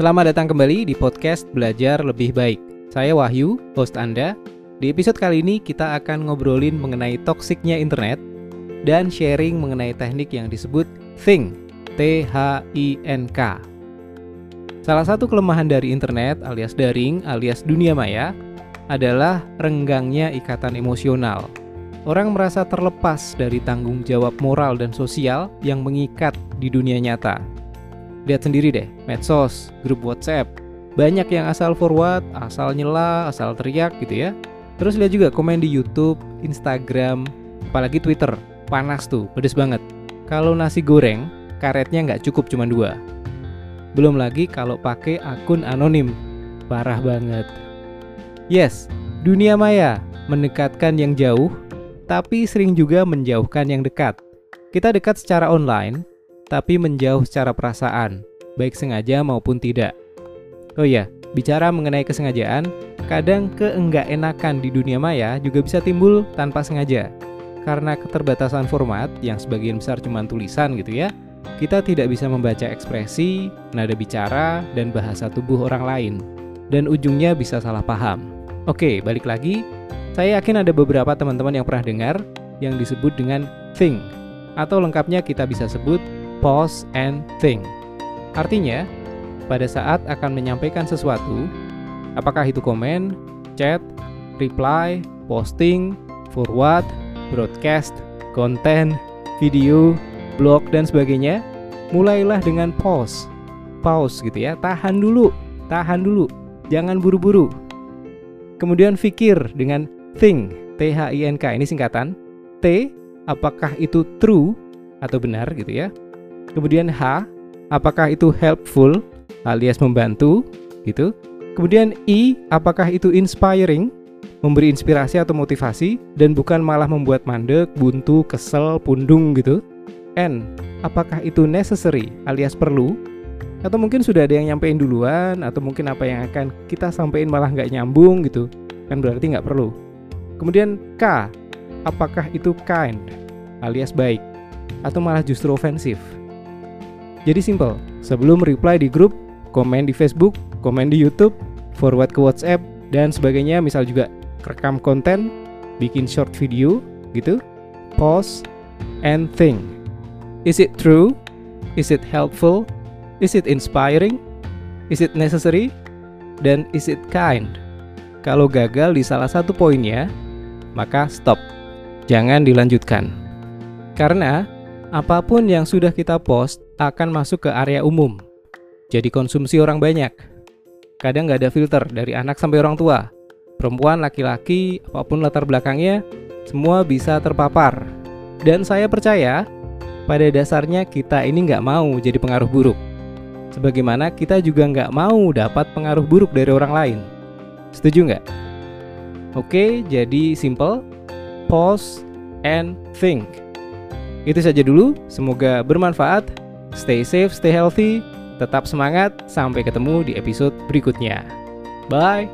Selamat datang kembali di podcast Belajar Lebih Baik. Saya Wahyu, host Anda. Di episode kali ini kita akan ngobrolin mengenai toksiknya internet dan sharing mengenai teknik yang disebut Think, T-H-I-N-K. Salah satu kelemahan dari internet alias daring alias dunia maya adalah renggangnya ikatan emosional. Orang merasa terlepas dari tanggung jawab moral dan sosial yang mengikat di dunia nyata. Lihat sendiri deh, medsos, grup WhatsApp, banyak yang asal forward, asal nyela, asal teriak gitu ya. Terus lihat juga komen di YouTube, Instagram, apalagi Twitter. Panas tuh, pedes banget. Kalau nasi goreng, karetnya nggak cukup cuma dua. Belum lagi kalau pakai akun anonim. Parah banget. Yes, dunia maya mendekatkan yang jauh, tapi sering juga menjauhkan yang dekat. Kita dekat secara online, tapi menjauh secara perasaan, baik sengaja maupun tidak. Oh iya, bicara mengenai kesengajaan, kadang keenggak enakan di dunia maya juga bisa timbul tanpa sengaja. Karena keterbatasan format yang sebagian besar cuma tulisan gitu ya, kita tidak bisa membaca ekspresi, nada bicara, dan bahasa tubuh orang lain. Dan ujungnya bisa salah paham. Oke, balik lagi. Saya yakin ada beberapa teman-teman yang pernah dengar yang disebut dengan think. Atau lengkapnya kita bisa sebut pause and think. Artinya, pada saat akan menyampaikan sesuatu, apakah itu komen, chat, reply, posting, forward, broadcast, konten, video, blog, dan sebagainya, mulailah dengan pause. Pause gitu ya, tahan dulu, tahan dulu, jangan buru-buru. Kemudian pikir dengan think, T-H-I-N-K, ini singkatan. T, apakah itu true atau benar gitu ya. Kemudian H, apakah itu helpful alias membantu gitu. Kemudian I, apakah itu inspiring memberi inspirasi atau motivasi dan bukan malah membuat mandek, buntu, kesel, pundung gitu. N, apakah itu necessary alias perlu atau mungkin sudah ada yang nyampein duluan atau mungkin apa yang akan kita sampaikan malah nggak nyambung gitu kan berarti nggak perlu kemudian K apakah itu kind alias baik atau malah justru ofensif jadi simple sebelum reply di grup komen di Facebook komen di YouTube forward ke WhatsApp dan sebagainya misal juga rekam konten bikin short video gitu pause and think is it true is it helpful Is it inspiring? Is it necessary? Dan is it kind? Kalau gagal di salah satu poinnya, maka stop. Jangan dilanjutkan. Karena apa pun yang sudah kita post akan masuk ke area umum. Jadi konsumsi orang banyak. Kadang nggak ada filter dari anak sampai orang tua. Perempuan, laki-laki, apa pun latar belakangnya, semua bisa terpapar. Dan saya percaya, pada dasarnya kita ini nggak mau jadi pengaruh buruk Sebagaimana kita juga nggak mau dapat pengaruh buruk dari orang lain. Setuju nggak? Oke, jadi simple. Pause and think. Itu saja dulu. Semoga bermanfaat. Stay safe, stay healthy. Tetap semangat. Sampai ketemu di episode berikutnya. Bye.